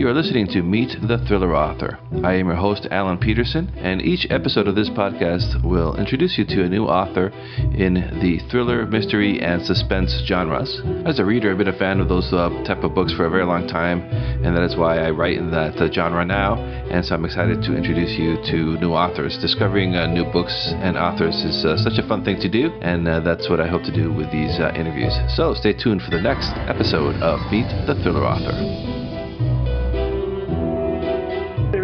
You are listening to Meet the Thriller Author. I am your host, Alan Peterson, and each episode of this podcast will introduce you to a new author in the thriller, mystery, and suspense genres. As a reader, I've been a fan of those uh, type of books for a very long time, and that is why I write in that uh, genre now. And so I'm excited to introduce you to new authors. Discovering uh, new books and authors is uh, such a fun thing to do, and uh, that's what I hope to do with these uh, interviews. So stay tuned for the next episode of Meet the Thriller Author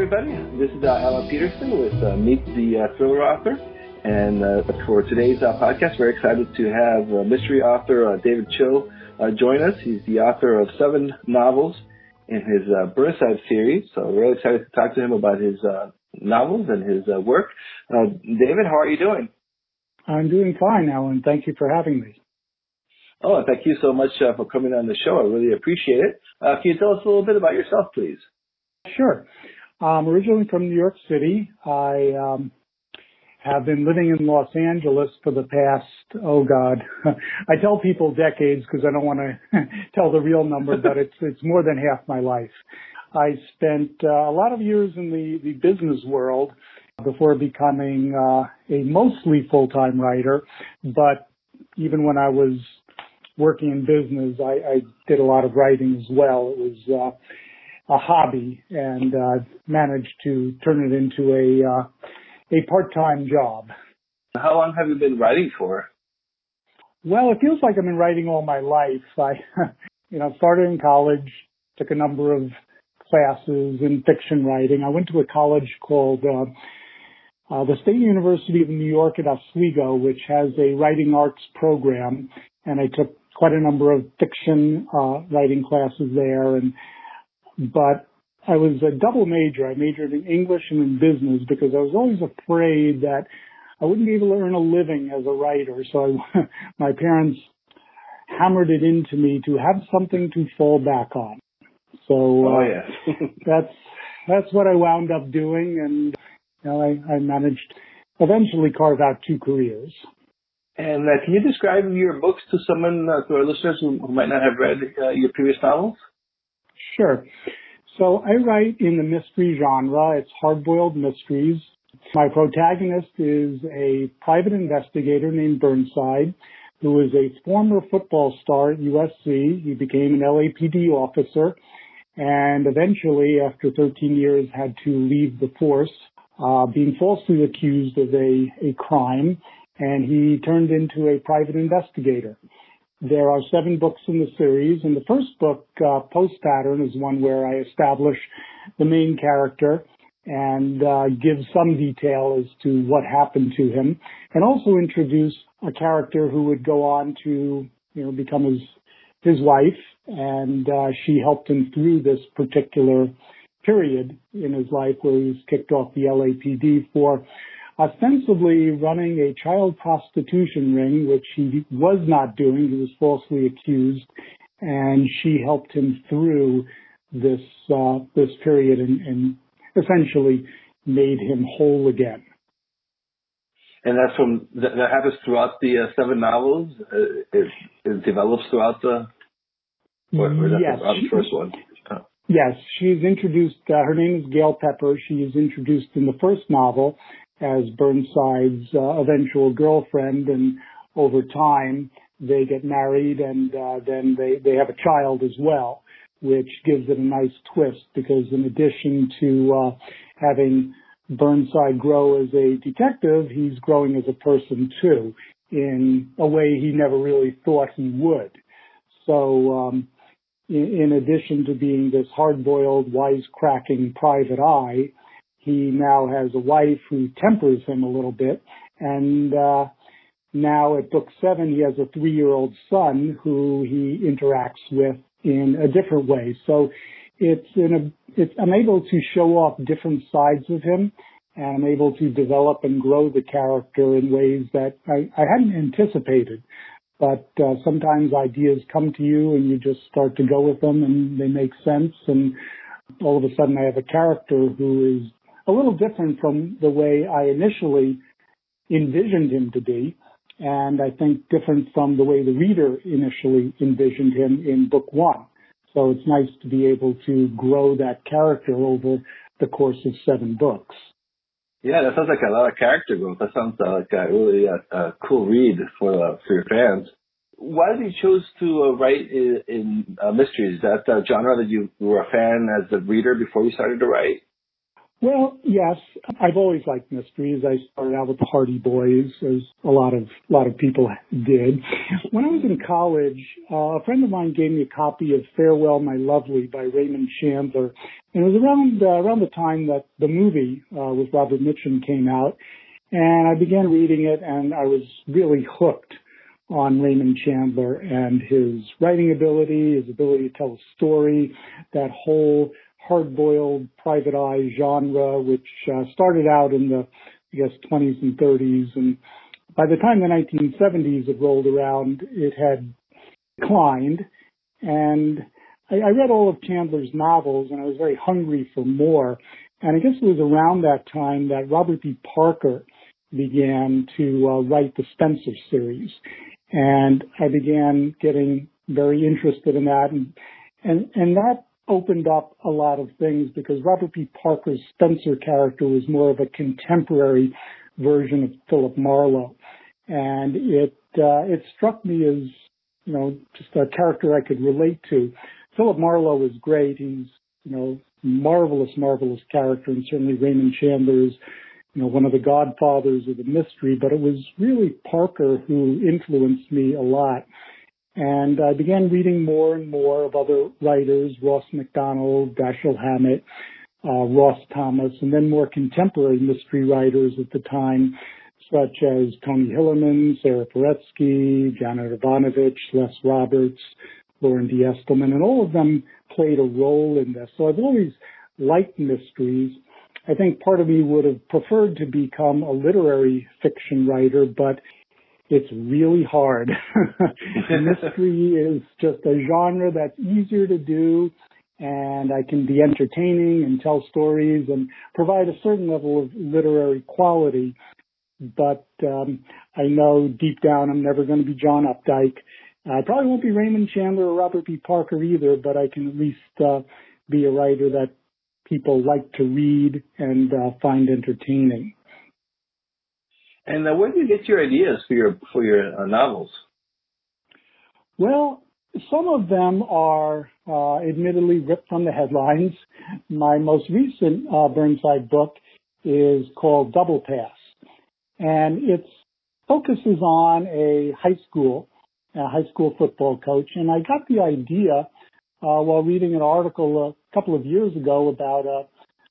everybody. This is uh, Alan Peterson with uh, Meet the uh, Thriller Author. And uh, for today's uh, podcast, we're excited to have uh, mystery author David Cho join us. He's the author of seven novels in his Burnside series. So we're really excited to talk to him about his novels and his work. David, how are you doing? I'm doing fine, Alan. Thank you for having me. Oh, thank you so much uh, for coming on the show. I really appreciate it. Uh, can you tell us a little bit about yourself, please? Sure. I'm originally from New York City. I um, have been living in Los Angeles for the past, oh God, I tell people decades because I don't want to tell the real number, but it's, it's more than half my life. I spent uh, a lot of years in the, the business world before becoming uh, a mostly full-time writer, but even when I was working in business, I, I did a lot of writing as well. It was uh, a hobby and uh, managed to turn it into a uh, a part-time job. How long have you been writing for? Well, it feels like I've been writing all my life. I, you know, started in college, took a number of classes in fiction writing. I went to a college called uh, uh, the State University of New York at Oswego, which has a writing arts program, and I took quite a number of fiction uh, writing classes there and but I was a double major. I majored in English and in business because I was always afraid that I wouldn't be able to earn a living as a writer. So I, my parents hammered it into me to have something to fall back on. So oh, uh, yeah. that's that's what I wound up doing, and you know, I, I managed eventually carve out two careers. And uh, can you describe your books to someone, uh, to our listeners who, who might not have read uh, your previous novels? Sure. So I write in the mystery genre. It's hard-boiled mysteries. My protagonist is a private investigator named Burnside, who is a former football star at USC. He became an LAPD officer and eventually, after 13 years, had to leave the force, uh, being falsely accused of a, a crime, and he turned into a private investigator. There are seven books in the series, and the first book, uh, Post Pattern, is one where I establish the main character and uh, give some detail as to what happened to him, and also introduce a character who would go on to, you know, become his his wife, and uh, she helped him through this particular period in his life where he was kicked off the LAPD for ostensibly running a child prostitution ring, which he was not doing. He was falsely accused, and she helped him through this uh, this period and, and essentially made him whole again. And that's from that, that happens throughout the uh, seven novels. Uh, it, it, develops throughout the. Or, or yes, the first one. Oh. Yes, she's introduced. Uh, her name is Gail Pepper. She is introduced in the first novel, as Burnside's uh, eventual girlfriend, and over time they get married, and uh, then they they have a child as well, which gives it a nice twist because in addition to uh, having Burnside grow as a detective, he's growing as a person too, in a way he never really thought he would. So. Um, in, in addition to being this hard-boiled, wisecracking private eye, he now has a wife who tempers him a little bit. And uh, now at book seven, he has a three year old son who he interacts with in a different way. So it's in a, it's, I'm able to show off different sides of him and I'm able to develop and grow the character in ways that I, I hadn't anticipated. But uh, sometimes ideas come to you and you just start to go with them and they make sense. And all of a sudden I have a character who is a little different from the way I initially envisioned him to be, and I think different from the way the reader initially envisioned him in book one. So it's nice to be able to grow that character over the course of seven books. Yeah, that sounds like a lot of character growth. That sounds uh, like a really uh, a cool read for uh, for your fans. Why did you choose to uh, write in, in uh, mysteries? Is that a genre that you were a fan as a reader before you started to write? Well, yes, I've always liked mysteries. I started out with the Hardy Boys, as a lot of a lot of people did. When I was in college, uh, a friend of mine gave me a copy of Farewell, My Lovely by Raymond Chandler, and it was around uh, around the time that the movie uh, with Robert Mitchum came out, and I began reading it, and I was really hooked on Raymond Chandler and his writing ability, his ability to tell a story, that whole hard-boiled private eye genre, which uh, started out in the, I guess, 20s and 30s. And by the time the 1970s had rolled around, it had declined. And I, I read all of Chandler's novels and I was very hungry for more. And I guess it was around that time that Robert B. Parker began to uh, write the Spenser series. And I began getting very interested in that. And, and, and that opened up a lot of things because Robert B. Parker's Spenser character was more of a contemporary version of Philip Marlowe, and it uh, it struck me as you know just a character I could relate to. Philip Marlowe is great; he's you know marvelous, marvelous character, and certainly Raymond Chandler is you know one of the godfathers of the mystery. But it was really Parker who influenced me a lot. And I began reading more and more of other writers, Ross Macdonald, Dashiell Hammett, uh, Ross Thomas, and then more contemporary mystery writers at the time, such as Tony Hillerman, Sarah Paretsky, Janet Evanovich, Les Roberts, Loren D. Estleman, and all of them played a role in this. So I've always liked mysteries. I think part of me would have preferred to become a literary fiction writer, but it's really hard. And mystery is just a genre that's easier to do and I can be entertaining and tell stories and provide a certain level of literary quality. But um, I know deep down I'm never going to be John Updike. I probably won't be Raymond Chandler or Robert B. Parker either, but I can at least uh, be a writer that people like to read and uh, find entertaining. And uh, where do you get your ideas for your for your uh, novels? Well, some of them are uh, admittedly ripped from the headlines. My most recent uh, Burnside book is called Double Pass, and it focuses on a high school, a high school football coach. And I got the idea uh, while reading an article a couple of years ago about a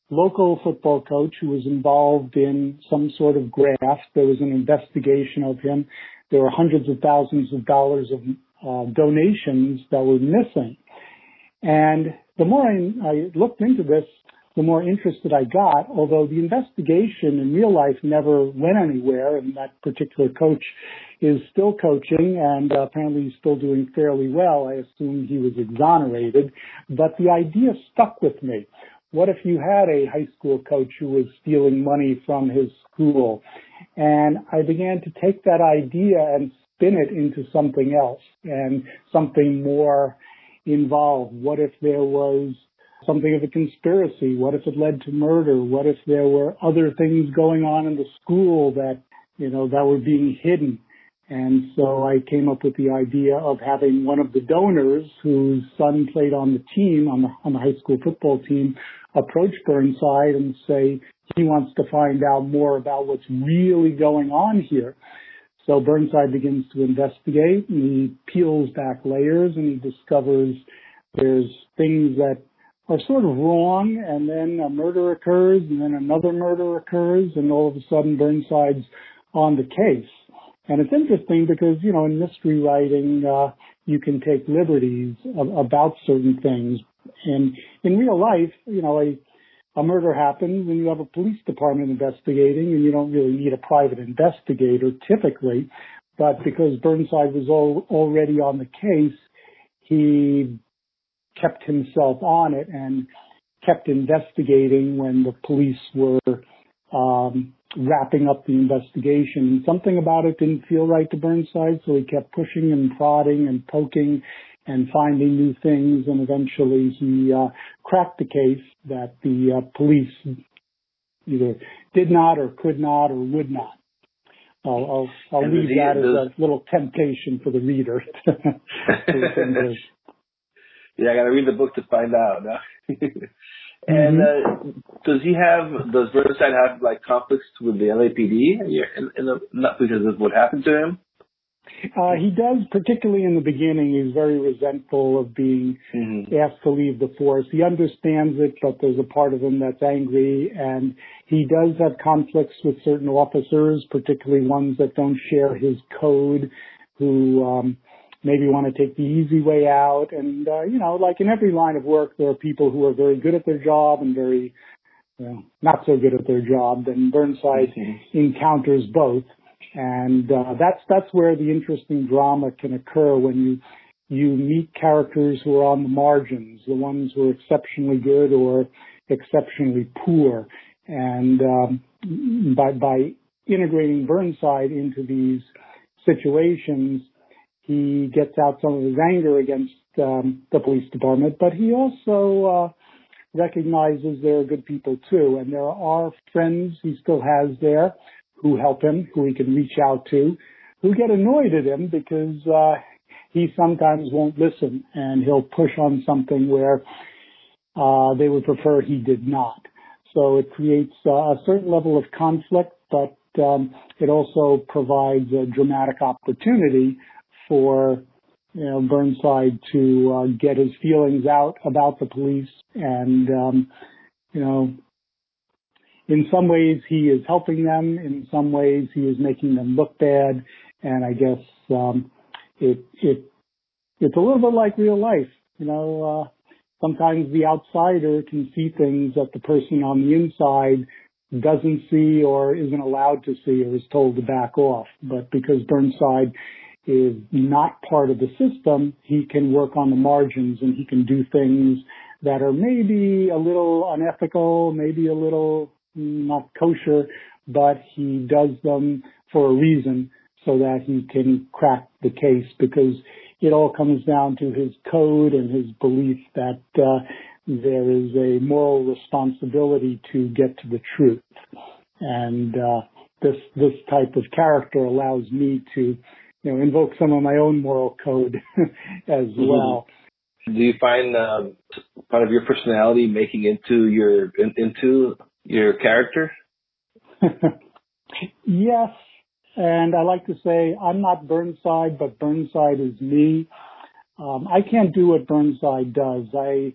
local football coach who was involved in some sort of graft. There was an investigation of him. There were hundreds of thousands of dollars of uh, donations that were missing. And the more I, I looked into this, the more interested I got, although the investigation in real life never went anywhere, and that particular coach is still coaching and uh, apparently he's still doing fairly well. I assume he was exonerated, but the idea stuck with me. What if you had a high school coach who was stealing money from his school? And I began to take that idea and spin it into something else and something more involved. What if there was something of a conspiracy? What if it led to murder? What if there were other things going on in the school that, you know, that were being hidden? And so I came up with the idea of having one of the donors whose son played on the team, on the, on the high school football team, approach Burnside and say he wants to find out more about what's really going on here. So Burnside begins to investigate and he peels back layers and he discovers there's things that are sort of wrong and then a murder occurs and then another murder occurs and all of a sudden Burnside's on the case. And it's interesting because, you know, in mystery writing, uh, you can take liberties about certain things. And in real life, you know, a, a murder happens and you have a police department investigating and you don't really need a private investigator typically. But because Burnside was all, already on the case, he kept himself on it and kept investigating when the police were um, wrapping up the investigation. Something about it didn't feel right to Burnside, so he kept pushing and prodding and poking and finding new things. And eventually he uh, cracked the case that the uh, police either did not or could not or would not. I'll, I'll, I'll leave that as a little temptation for the reader. yeah, I got to read the book to find out. No? and mm-hmm. uh, does he have? Does Burnside have like conflicts with the LAPD? In, in the, not because of what happened to him. Uh, he does, particularly in the beginning. He's very resentful of being mm-hmm. asked to leave the force. He understands it, but there's a part of him that's angry, and he does have conflicts with certain officers, particularly ones that don't share his code, who um, maybe want to take the easy way out. And uh, you know, like in every line of work, there are people who are very good at their job and very you know, not so good at their job. And Burnside mm-hmm. encounters both and uh, that's that's where the interesting drama can occur when you you meet characters who are on the margins, the ones who are exceptionally good or exceptionally poor, and um, by by integrating Burnside into these situations, he gets out some of his anger against um, the police department, but he also uh, recognizes there are good people too, and there are friends he still has there who help him, who he can reach out to, who get annoyed at him because uh, he sometimes won't listen and he'll push on something where uh, they would prefer he did not. So it creates uh, a certain level of conflict, but um, it also provides a dramatic opportunity for you know Burnside to uh, get his feelings out about the police and um, you know in some ways he is helping them. In some ways he is making them look bad. And I guess, um, it, it, it's a little bit like real life. You know, uh, sometimes the outsider can see things that the person on the inside doesn't see or isn't allowed to see or is told to back off. But because Burnside is not part of the system, he can work on the margins and he can do things that are maybe a little unethical, maybe a little not kosher, but he does them for a reason so that he can crack the case because it all comes down to his code and his belief that uh, there is a moral responsibility to get to the truth. And uh, this this type of character allows me to, you know, invoke some of my own moral code as mm-hmm. well. Do you find um, part of your personality making into your in, into your character? yes, and I like to say I'm not Burnside, but Burnside is me. Um, I can't do what Burnside does. I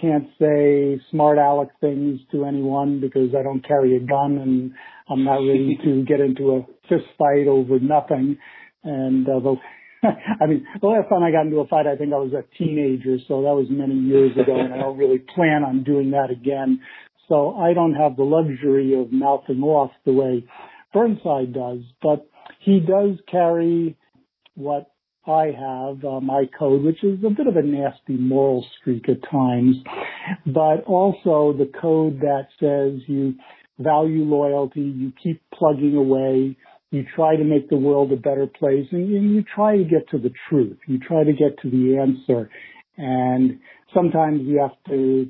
can't say smart aleck things to anyone because I don't carry a gun and I'm not ready to get into a fist fight over nothing. And uh, the, I mean, the last time I got into a fight, I think I was a teenager, so that was many years ago, and I don't really plan on doing that again. So I don't have the luxury of mouthing off the way Burnside does, but he does carry what I have, uh, my code, which is a bit of a nasty moral streak at times, but also the code that says you value loyalty, you keep plugging away, you try to make the world a better place, and, you try to get to the truth. You try to get to the answer. And sometimes you have to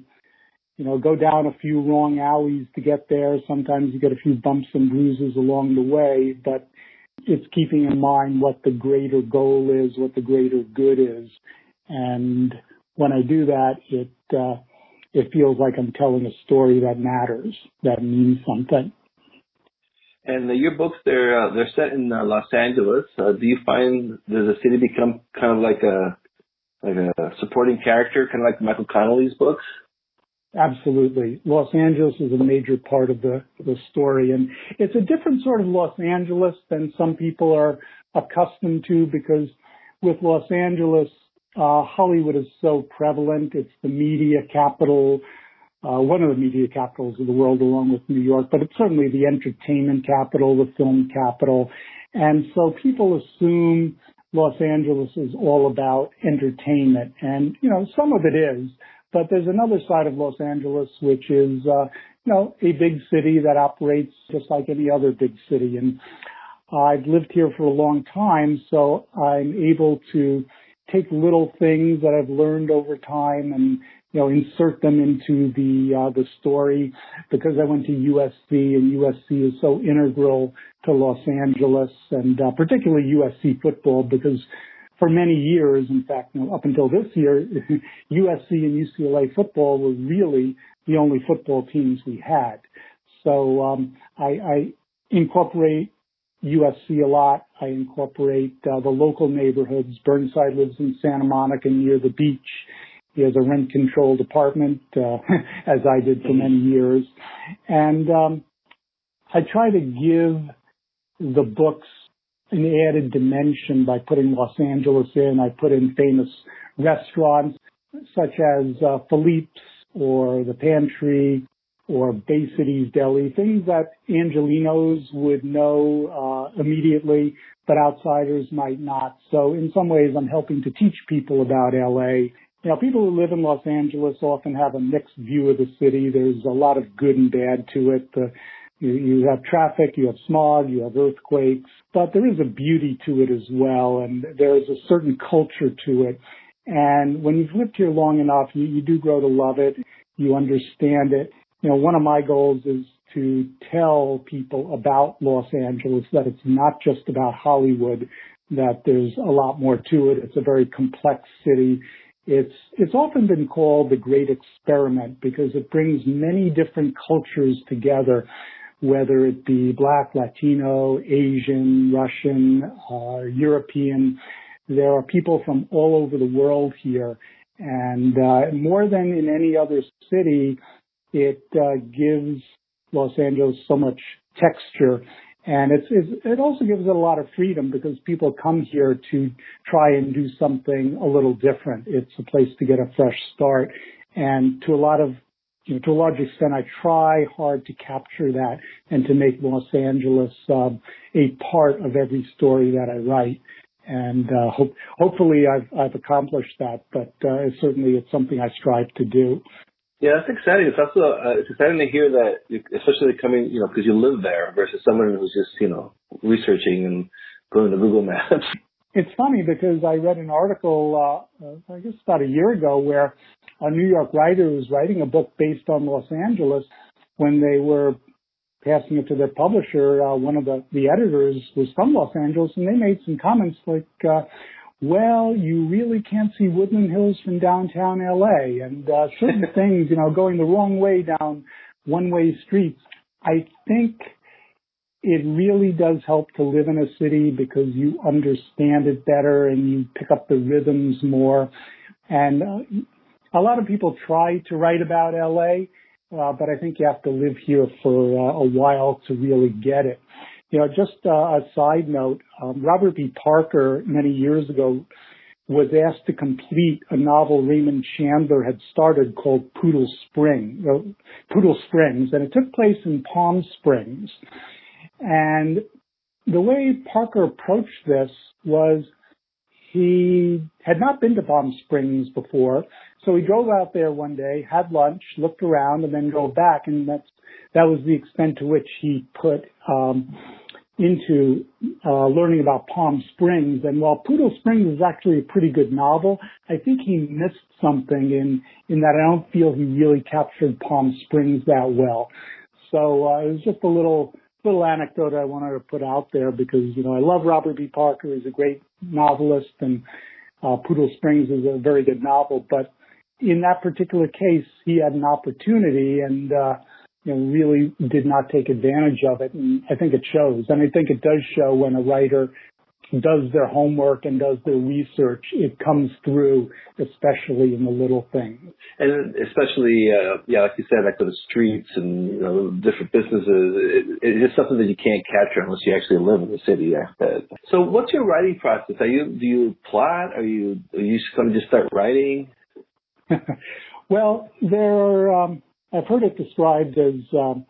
you know, go down a few wrong alleys to get there. Sometimes you get a few bumps and bruises along the way, but it's keeping in mind what the greater goal is, what the greater good is. And when I do that, it, uh, it feels like I'm telling a story that matters, that means something. And your books, they're uh, they're set in uh, Los Angeles. Uh, do you find does the city become kind of like a like a supporting character, kind of like Michael Connelly's books? Absolutely. Los Angeles is a major part of the, the story. And it's a different sort of Los Angeles than some people are accustomed to because with Los Angeles, uh, Hollywood is so prevalent. It's the media capital, one of the media capitals of the world along with New York, but it's certainly the entertainment capital, the film capital. And so people assume Los Angeles is all about entertainment. And, you know, some of it is, but there's another side of Los Angeles, which is, uh, you know, a big city that operates just like any other big city. And I've lived here for a long time, so I'm able to take little things that I've learned over time and you know insert them into the uh, the story because I went to USC and USC is so integral to Los Angeles and uh, particularly USC football because for many years, in fact, you know, up until this year, USC and UCLA football were really the only football teams we had. So um, I, I incorporate USC a lot. I incorporate uh, the local neighborhoods. Burnside lives in Santa Monica near the beach. He has a rent controlled apartment, uh, as I did for many years. And um, I try to give the books an added dimension by putting Los Angeles in. I put in famous restaurants such as uh, Philippe's or the Pantry or Bay Cities Deli, things that Angelenos would know uh, immediately, but outsiders might not. So in some ways, I'm helping to teach people about LA. You know, people who live in Los Angeles often have a mixed view of the city. There's a lot of good and bad to it. Uh, you, you have traffic, you have smog, you have earthquakes, but there is a beauty to it as well, and there is a certain culture to it. And when you've lived here long enough, you, you do grow to love it. You understand it you know, one of my goals is to tell people about Los Angeles that it's not just about Hollywood, that there's a lot more to it. It's a very complex city. It's, it's often been called the great experiment because it brings many different cultures together, whether it be black, Latino, Asian, Russian, uh, European. There are people from all over the world here. And uh, more than in any other city, it uh, gives Los Angeles so much texture. And it's, it's, it also gives it a lot of freedom because people come here to try and do something a little different. It's a place to get a fresh start. And to a lot of, you know, to a large extent, I try hard to capture that and to make Los Angeles um, a part of every story that I write. And uh, hope, hopefully, I've, I've accomplished that. But uh, certainly, it's something I strive to do. Yeah, that's exciting. It's also uh, it's exciting to hear that, especially coming, you know, because you live there versus someone who's just, you know, researching and going to Google Maps. It's funny because I read an article, uh, uh, I guess about a year ago, where a New York writer was writing a book based on Los Angeles. When they were passing it to their publisher, uh, one of the, the editors was from Los Angeles, and they made some comments like, uh, well, you really can't see Woodland Hills from downtown LA and uh, certain things, you know, going the wrong way down one-way streets. I think it really does help to live in a city because you understand it better and you pick up the rhythms more. And uh, a lot of people try to write about LA, uh, but I think you have to live here for uh, a while to really get it. You know, just uh, a side note, um, Robert B. Parker many years ago was asked to complete a novel Raymond Chandler had started called Poodle Spring, Poodle Springs, and it took place in Palm Springs. And the way Parker approached this was he had not been to Palm Springs before, so he drove out there one day, had lunch, looked around, and then drove back, and that's that was the extent to which he put um, into uh, learning about Palm Springs. And while Poodle Springs is actually a pretty good novel, I think he missed something in in that I don't feel he really captured Palm Springs that well. So uh, it was just a little little anecdote I wanted to put out there because you know I love Robert B. Parker. He's a great novelist, and uh, Poodle Springs is a very good novel. But in that particular case, he had an opportunity, and uh, you know, really did not take advantage of it. And I think it shows. And I think it does show when a writer does their homework and does their research, it comes through, especially in the little things. And especially, uh, yeah, like you said, like the streets and you know, different businesses. It, it's just something that you can't capture unless you actually live in the city. So, what's your writing process? Are you do you plot? Are you are you going to just start writing? well, there are. Um, I've heard it described as um,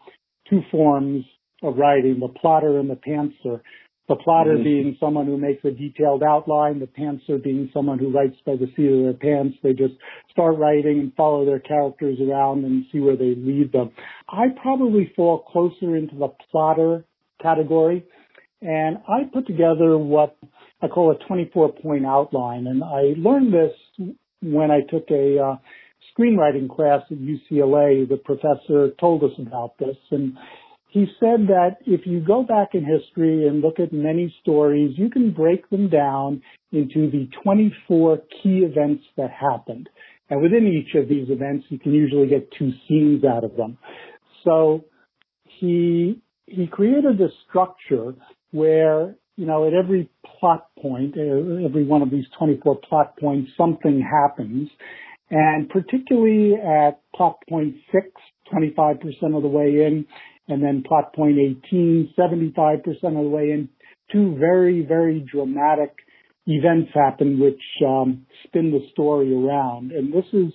two forms of writing, the plotter and the pantser. The plotter mm-hmm. being someone who makes a detailed outline, the pantser being someone who writes by the seat of their pants. They just start writing and follow their characters around and see where they lead them. I probably fall closer into the plotter category, and I put together what I call a 24 point outline. And I learned this when I took a uh, screenwriting class at UCLA. The professor told us about this and he said that if you go back in history and look at many stories, you can break them down into the 24 key events that happened. And within each of these events, you can usually get two scenes out of them. So he, he created this structure where, you know, at every plot point, uh, every one of these 24 plot points, something happens. And particularly at plot point six, 25% of the way in, and then plot point 18, 75% of the way in, two very, very dramatic events happen which um, spin the story around. And this is,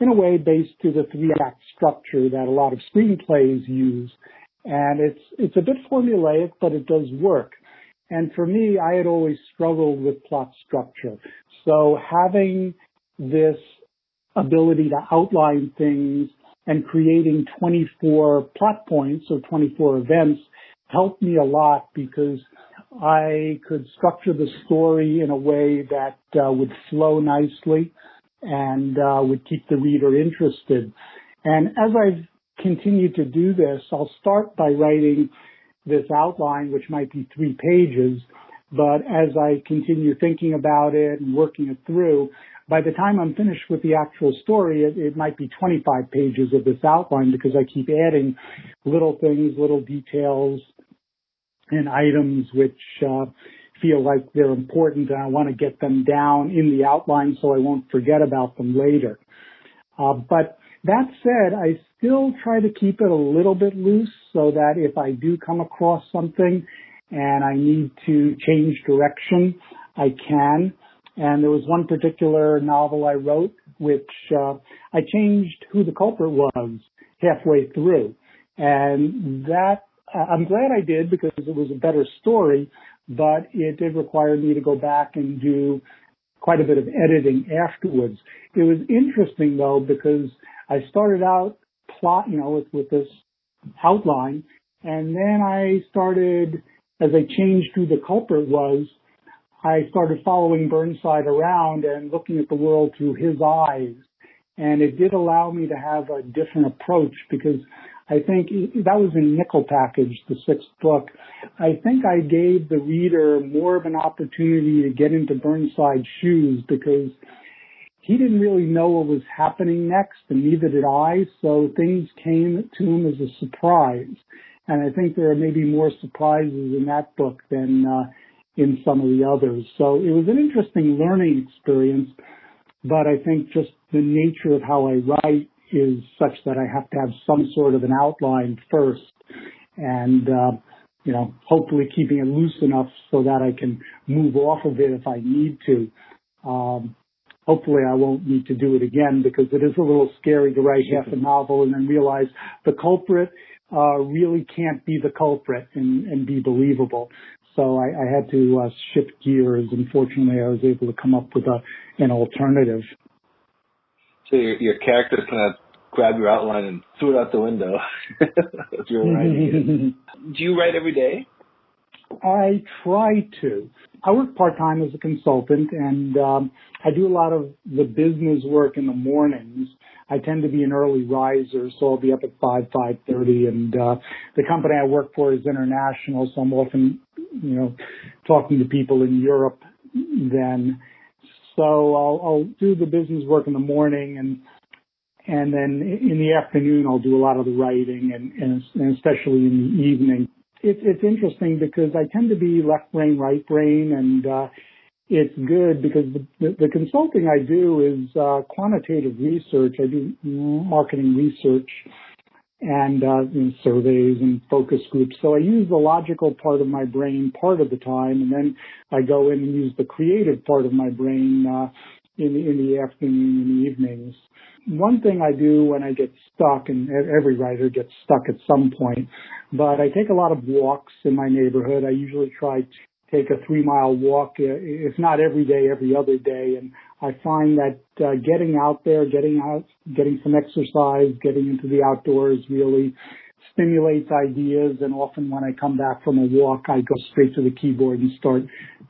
in a way, based to the three-act structure that a lot of screenplays use. And it's it's a bit formulaic, but it does work. And for me, I had always struggled with plot structure. So having this ability to outline things and creating 24 plot points or 24 events helped me a lot because I could structure the story in a way that uh, would flow nicely and uh, would keep the reader interested. And as I've continued to do this, I'll start by writing this outline, which might be three pages, but as I continue thinking about it and working it through, by the time I'm finished with the actual story, it, it, might be 25 pages of this outline because I keep adding little things, little details, and items which uh, feel like they're important, and I want to get them down in the outline so I won't forget about them later. Uh, but that said, I still try to keep it a little bit loose so that if I do come across something and I need to change direction, I can. And there was one particular novel I wrote which uh, I changed who the culprit was halfway through. And that, I'm glad I did because it was a better story, but it did require me to go back and do quite a bit of editing afterwards. It was interesting though because I started out plot, you know, with, with this outline and then I started, as I changed who the culprit was, I started following Burnside around and looking at the world through his eyes. And it did allow me to have a different approach because I think that was in Nickel Package, the sixth book. I think I gave the reader more of an opportunity to get into Burnside's shoes because he didn't really know what was happening next and neither did I. So things came to him as a surprise. And I think there are maybe more surprises in that book than, uh, in some of the others. So it was an interesting learning experience, but I think just the nature of how I write is such that I have to have some sort of an outline first and, uh, you know, hopefully keeping it loose enough so that I can move off of it if I need to. Um, hopefully I won't need to do it again because it is a little scary to write half a novel and then realize the culprit uh, really can't be the culprit and, and be believable. So I, I had to uh, shift gears, Unfortunately, I was able to come up with a, an alternative. So your, your character kind of grabbed your outline and threw it out the window as you were writing it. Do you write every day? I try to. I work part time as a consultant, and um, I do a lot of the business work in the mornings. I tend to be an early riser, so I'll be up at five, five thirty. And uh, the company I work for is international, so I'm often, you know, talking to people in Europe. Then, so I'll, I'll do the business work in the morning, and and then in the afternoon I'll do a lot of the writing, and, and, and especially in the evening it's it's interesting because I tend to be left brain, right brain, and uh, it's good because the, the, the consulting I do is uh, quantitative research. I do marketing research and uh, you know, surveys and focus groups. So I use the logical part of my brain part of the time, and then I go in and use the creative part of my brain uh, in in the afternoon and evenings one thing I do when I get stuck, and every writer gets stuck at some point, but I take a lot of walks in my neighborhood. I usually try to take a three mile walk, uh, if not every day, every other day. And I find that uh, getting out there, getting out, getting some exercise, getting into the outdoors really stimulates ideas and often when I come back from a walk, I go straight to the keyboard and start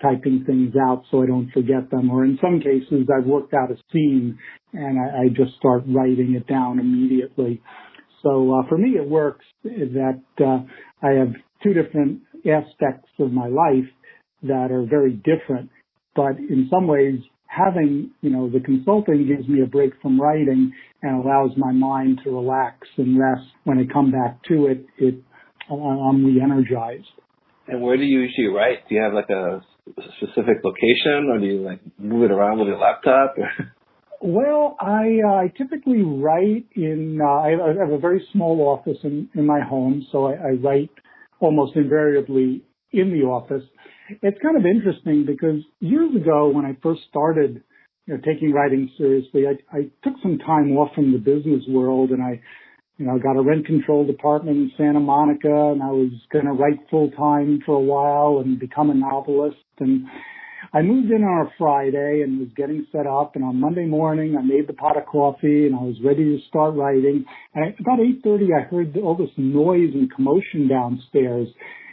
typing things out so I don't forget them. Or in some cases, I've worked out a scene and I, I just start writing it down immediately. So uh, for me, it works is that uh, I have two different aspects of my life that are very different, but in some ways having, you know, the consulting gives me a break from writing and allows my mind to relax and rest. When I come back to it, it I'm re-energized. And where do you usually write? Do you have like a specific location, or do you like move it around with your laptop? well, I uh, I typically write in. Uh, I have a very small office in in my home, so I, I write almost invariably in the office it's kind of interesting because years ago when I first started you know, taking writing seriously, I, I took some time off from the business world and I, you know, got a rent control department in Santa Monica and I was going to write full time for a while and become a novelist. And I moved in on a Friday and was getting set up. And on Monday morning, I made the pot of coffee and I was ready to start writing. And about 8.30, I heard all this noise and commotion downstairs.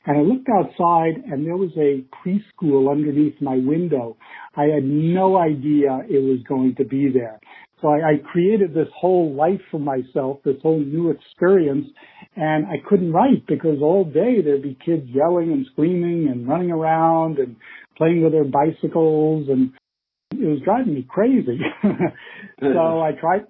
And I looked outside and there was a preschool underneath my window. I had no idea it was going to be there. So I, I created this whole life for myself, this whole new experience, and I couldn't write because all day there'd be kids yelling and screaming and running around and playing with their bicycles and it was driving me crazy. so I tried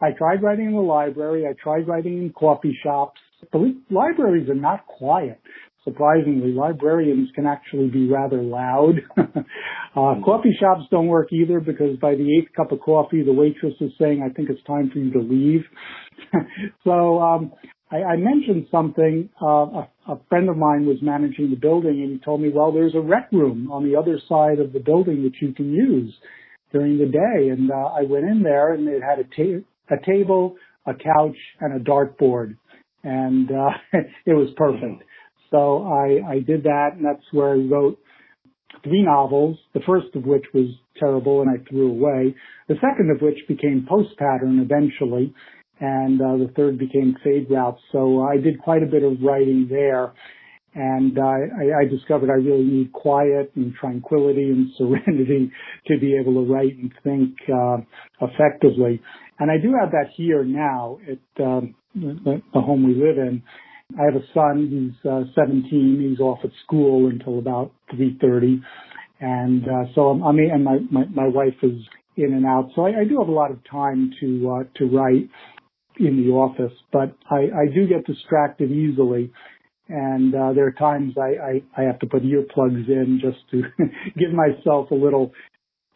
I tried writing in the library. I tried writing in coffee shops. The libraries are not quiet surprisingly, librarians can actually be rather loud. uh, coffee shops don't work either because by the eighth cup of coffee, the waitress is saying, I think it's time for you to leave. so, um, I, I mentioned something, uh, a, a friend of mine was managing the building and he told me, well, there's a rec room on the other side of the building that you can use during the day. And, uh, I went in there and it had a, ta- a table, a couch, and a dartboard. And, uh, it was perfect. So I, I did that, and that's where I wrote three novels, the first of which was terrible and I threw away, the second of which became Post Pattern eventually, and uh, the third became Fade Routes. So I did quite a bit of writing there. And uh, I, I discovered I really need quiet and tranquility and serenity to be able to write and think uh, effectively. And I do have that here now at um, the, the home we live in. I have a son. He's uh, 17. He's off at school until about 3:30, and uh, so I'm, I mean, and my, my my wife is in and out. So I, I do have a lot of time to uh, to write in the office, but I, I do get distracted easily. And uh, there are times I, I, I have to put earplugs in just to give myself a little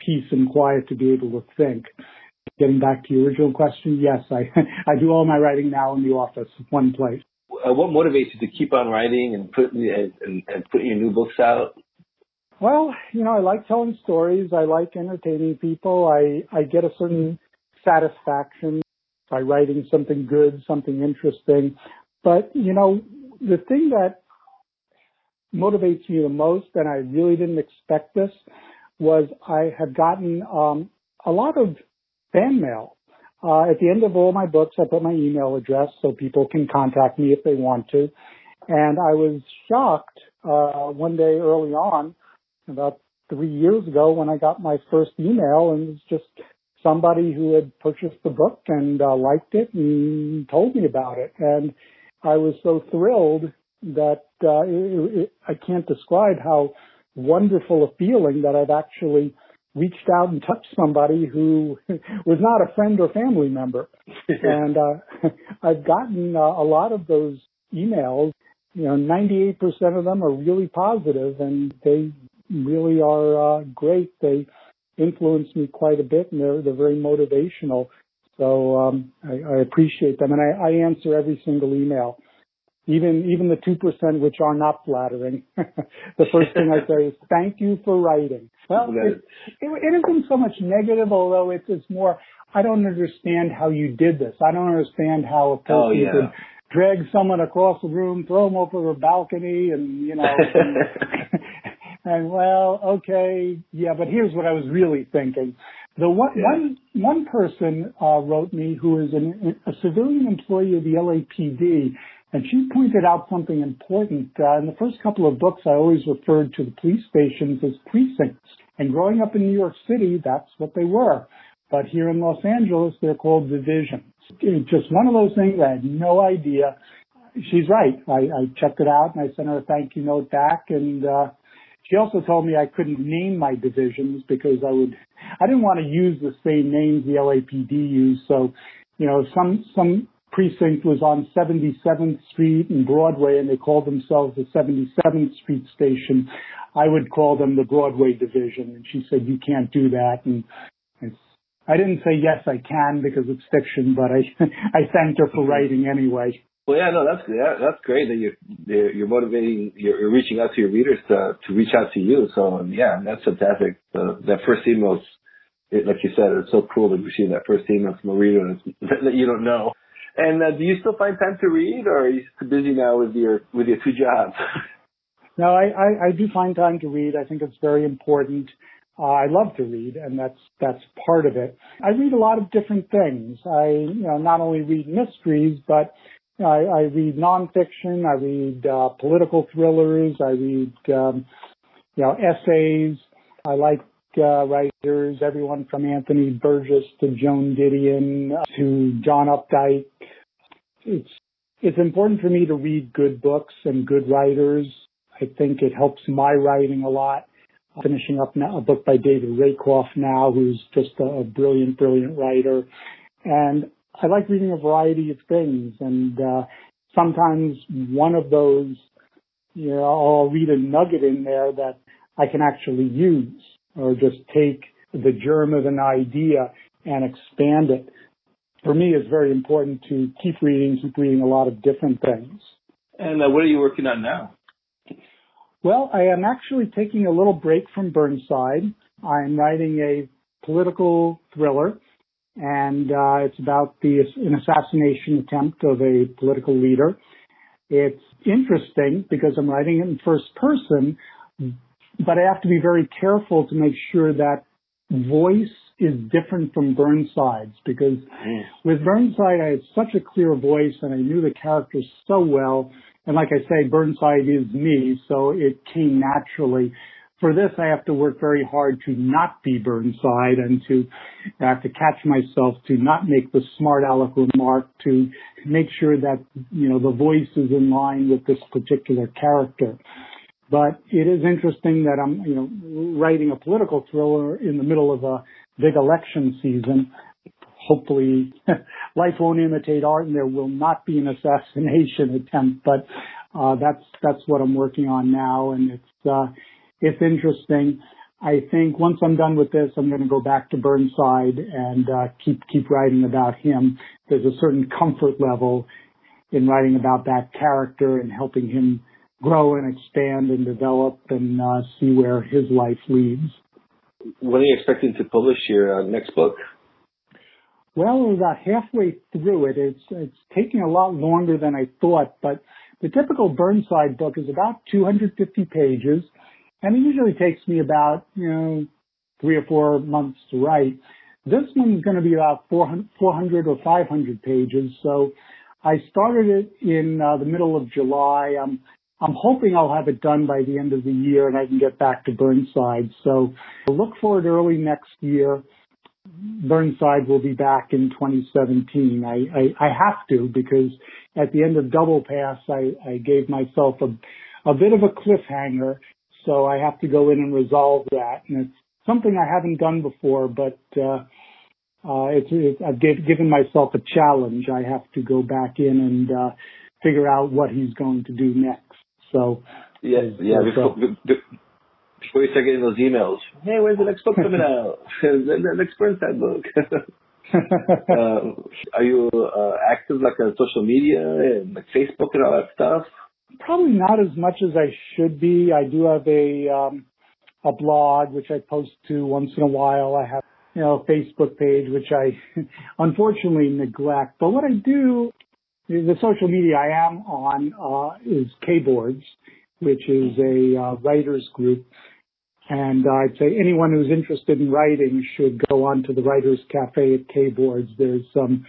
peace and quiet to be able to think. Getting back to your original question, yes, I I do all my writing now in the office, one place what motivates you to keep on writing and put and, and, and putting your new books out? Well, you know, I like telling stories. I like entertaining people. I I get a certain satisfaction by writing something good, something interesting. But you know, the thing that motivates me the most, and I really didn't expect this, was I have gotten um, a lot of fan mail uh, at the end of all my books, I put my email address so people can contact me if they want to. And I was shocked uh, one day early on, about three years ago, when I got my first email, and it was just somebody who had purchased the book and uh, liked it and told me about it. And I was so thrilled that uh, it, it, I can't describe how wonderful a feeling that I've actually reached out and touched somebody who was not a friend or family member. and uh, I've gotten uh, a lot of those emails. You know, 98% of them are really positive and they really are uh, great. They influence me quite a bit and they're, they're very motivational. So um, I, I appreciate them and I, I answer every single email even even the two percent which are not flattering. the first thing I say is thank you for writing. Well, it, it, it isn't so much negative, although it's it's more. I don't understand how you did this. I don't understand how a person oh, yeah. could drag someone across the room, throw them over a balcony, and you know. and, and well, okay, yeah, but here's what I was really thinking. The one, yeah. one, one person uh, wrote me who is an, a civilian employee of the LAPD, and she pointed out something important. Uh, in the first couple of books, I always referred to the police stations as precincts. And growing up in New York City, that's what they were. But here in Los Angeles, they're called divisions. It's just one of those things I had no idea. She's right. I, I checked it out and I sent her a thank you note back and, uh, she also told me I couldn't name my divisions because I would, I didn't want to use the same names the LAPD used. So, you know, some, some precinct was on 77th Street and Broadway and they called themselves the 77th Street station. I would call them the Broadway division. And she said, you can't do that. And I didn't say yes, I can because it's fiction, but I I thanked her for writing anyway. Well, yeah, no, that's that's great that you're you're motivating, you're, you're reaching out to your readers to to reach out to you. So yeah, that's fantastic. Uh, that first email, like you said, it's so cool to receive that first email from a reader that you don't know. And uh, do you still find time to read, or are you too busy now with your with your two jobs? no, I, I I do find time to read. I think it's very important. Uh, I love to read, and that's that's part of it. I read a lot of different things. I you know not only read mysteries, but I, I read nonfiction. I read uh, political thrillers. I read um, you know essays. I like writers, everyone from Anthony Burgess to Joan Didion to John Updike. It's it's important for me to read good books and good writers. I think it helps my writing a lot finishing up now, a book by David Rakoff now, who's just a, brilliant, brilliant writer. And I like reading a variety of things. And uh, sometimes one of those, you know, I'll read a nugget in there that I can actually use or just take the germ of an idea and expand it. For me, it's very important to keep reading, keep reading a lot of different things. And uh, what are you working on now? Well, I am actually taking a little break from Burnside. I'm writing a political thriller, and uh, it's about the an assassination attempt of a political leader. It's interesting because I'm writing it in first person, but I have to be very careful to make sure that voice is different from Burnside's because mm. with Burnside I had such a clear voice and I knew the characters so well and like I say, Burnside is me, so it came naturally. For this, I have to work very hard to not be Burnside and to I have to catch myself to not make the smart aleck remark, to make sure that, you know, the voice is in line with this particular character. But it is interesting that I'm, you know, writing a political thriller in the middle of a big election season hopefully life won't imitate art and there will not be an assassination attempt, but uh, that's that's what I'm working on now, and it's uh, it's interesting. I think once I'm done with this, I'm going to go back to Burnside and uh, keep keep writing about him. There's a certain comfort level in writing about that character and helping him grow and expand and develop and uh, see where his life leads. When are you expecting to publish your uh, next book? Well, we're about halfway through it. It's it's taking a lot longer than I thought, but the typical Burnside book is about 250 pages, and it usually takes me about you know three or four months to write. This one's going to be about 400, or 500 pages, so I started it in uh, the middle of July. I'm I'm hoping I'll have it done by the end of the year, and I can get back to Burnside. So look for it early next year. Burnside will be back in 2017. I, have to because at the end of Double Pass, I, gave myself a, a bit of a cliffhanger. So I have to go in and resolve that. And it's something I haven't done before, but, uh, uh, I've give, given myself a challenge. I have to go back in and, uh, figure out what he's going to do next. So, yeah, yeah. Before, before you start getting those emails, hey, when's the next book coming out? the, the next Burnside book. uh, are you uh, active like on social media and like Facebook and all that stuff? Probably not as much as I should be. I do have a um, a blog which I post to once in a while. I have you know a Facebook page which I unfortunately neglect. But what I do, the social media I am on uh, is Kboards, which is a uh, writers group And I'd say anyone who's interested in writing should go on to the Writers Cafe at K-Boards. There's some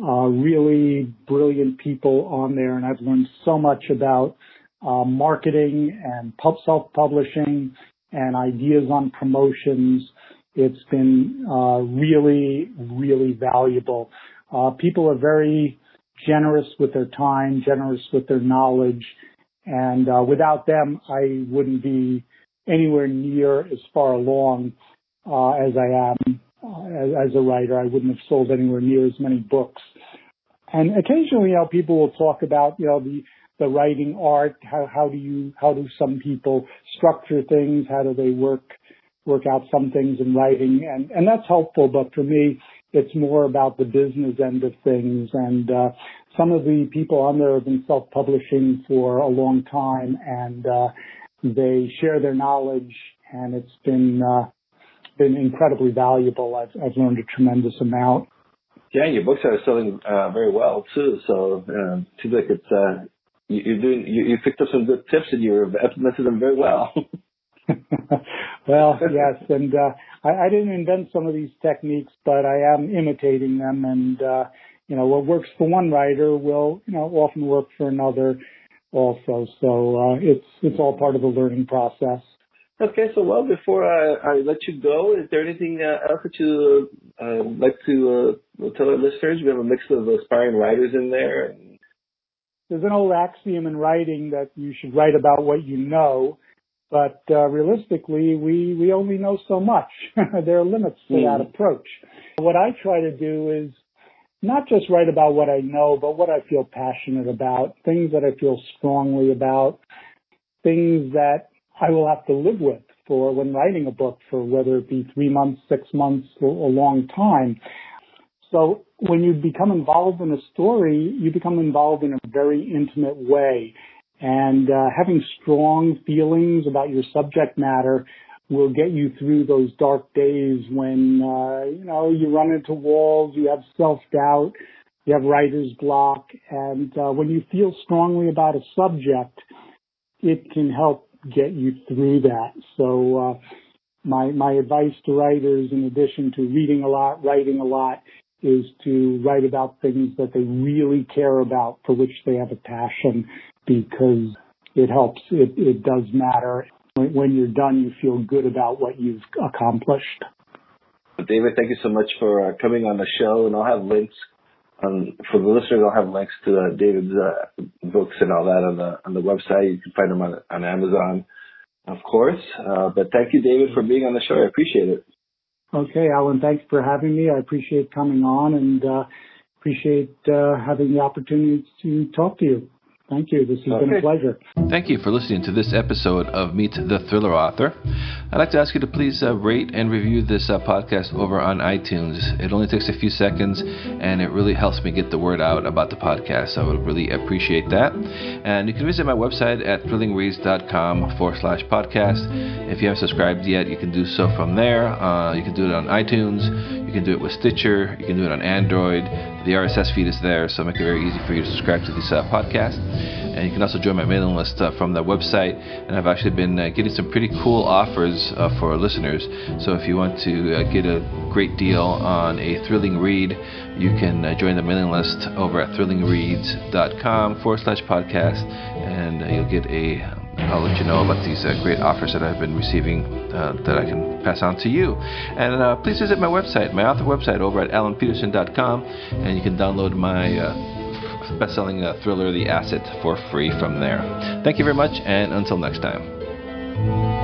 uh, really brilliant people on there, and I've learned so much about uh, marketing and pub self-publishing and ideas on promotions. It's been uh, really, really valuable. Uh, people are very generous with their time, generous with their knowledge, and uh, without them, I wouldn't be anywhere near as far along uh, as I am uh, as, as a writer. I wouldn't have sold anywhere near as many books. And occasionally, you know, people will talk about, you know, the the writing art. How how do you how do some people structure things? How do they work work out some things in writing? And and that's helpful. But for me, it's more about the business end of things. And uh, some of the people on there have been self-publishing for a long time, and uh, they share their knowledge, and it's been uh, been incredibly valuable. I've, I've learned a tremendous amount. Yeah, your books are selling uh, very well too. So uh, it seems like it's uh, you, are doing you, you picked up some good tips and you're implementing them very well. well, yes, and uh, I, I didn't invent some of these techniques, but I am imitating them, and uh, you know what works for one writer will you know often work for another also. So uh, it's it's all part of the learning process. Okay, so well, before I, I let you go, is there anything uh, else that you uh, like to uh, tell our listeners? We have a mix of aspiring writers in there. There's an old axiom in writing that you should write about what you know, but uh, realistically, we we only know so much. there are limits to mm. that approach. What I try to do is not just write about what I know, but what I feel passionate about, things that I feel strongly about, things that I will have to live with for when writing a book for whether it be three months, six months, or a long time. So when you become involved in a story, you become involved in a very intimate way. And uh, having strong feelings about your subject matter will get you through those dark days when uh, you know you run into walls, you have self doubt, you have writer's block, and uh, when you feel strongly about a subject, it can help get you through that. So uh, my my advice to writers, in addition to reading a lot, writing a lot, is to write about things that they really care about, for which they have a passion, because it helps. It, it does matter. When you're done, you feel good about what you've accomplished. David, thank you so much for uh, coming on the show, and I'll have links um, for the listeners, I'll have links to uh, David's uh, books and all that on the on the website. You can find them on on Amazon, of course. Uh, but thank you, David, for being on the show. I appreciate it. Okay, Alan, thanks for having me. I appreciate coming on and uh, appreciate uh, having the opportunity to talk to you. Thank you. This has okay. been a pleasure. Thank you for listening to this episode of Meet the Thriller Author. I'd like to ask you to please uh, rate and review this uh, podcast over on iTunes. It only takes a few seconds and it really helps me get the word out about the podcast. I would really appreciate that. And you can visit my website at thrillingreads.com forward slash podcast. If you haven't subscribed yet, you can do so from there. Uh, you can do it on iTunes. You can do it with Stitcher. You can do it on Android. The RSS feed is there, so make it very easy for you to subscribe to this uh, podcast. And you can also join my mailing list uh, from the website. And I've actually been uh, getting some pretty cool offers uh, for listeners. So if you want to uh, get a great deal on a thrilling read, you can uh, join the mailing list over at thrillingreads.com forward slash podcast, and you'll get a I'll let you know about these uh, great offers that I've been receiving uh, that I can pass on to you. And uh, please visit my website, my author website over at alanpetersen.com, and you can download my uh, best-selling uh, thriller, The Asset, for free from there. Thank you very much, and until next time.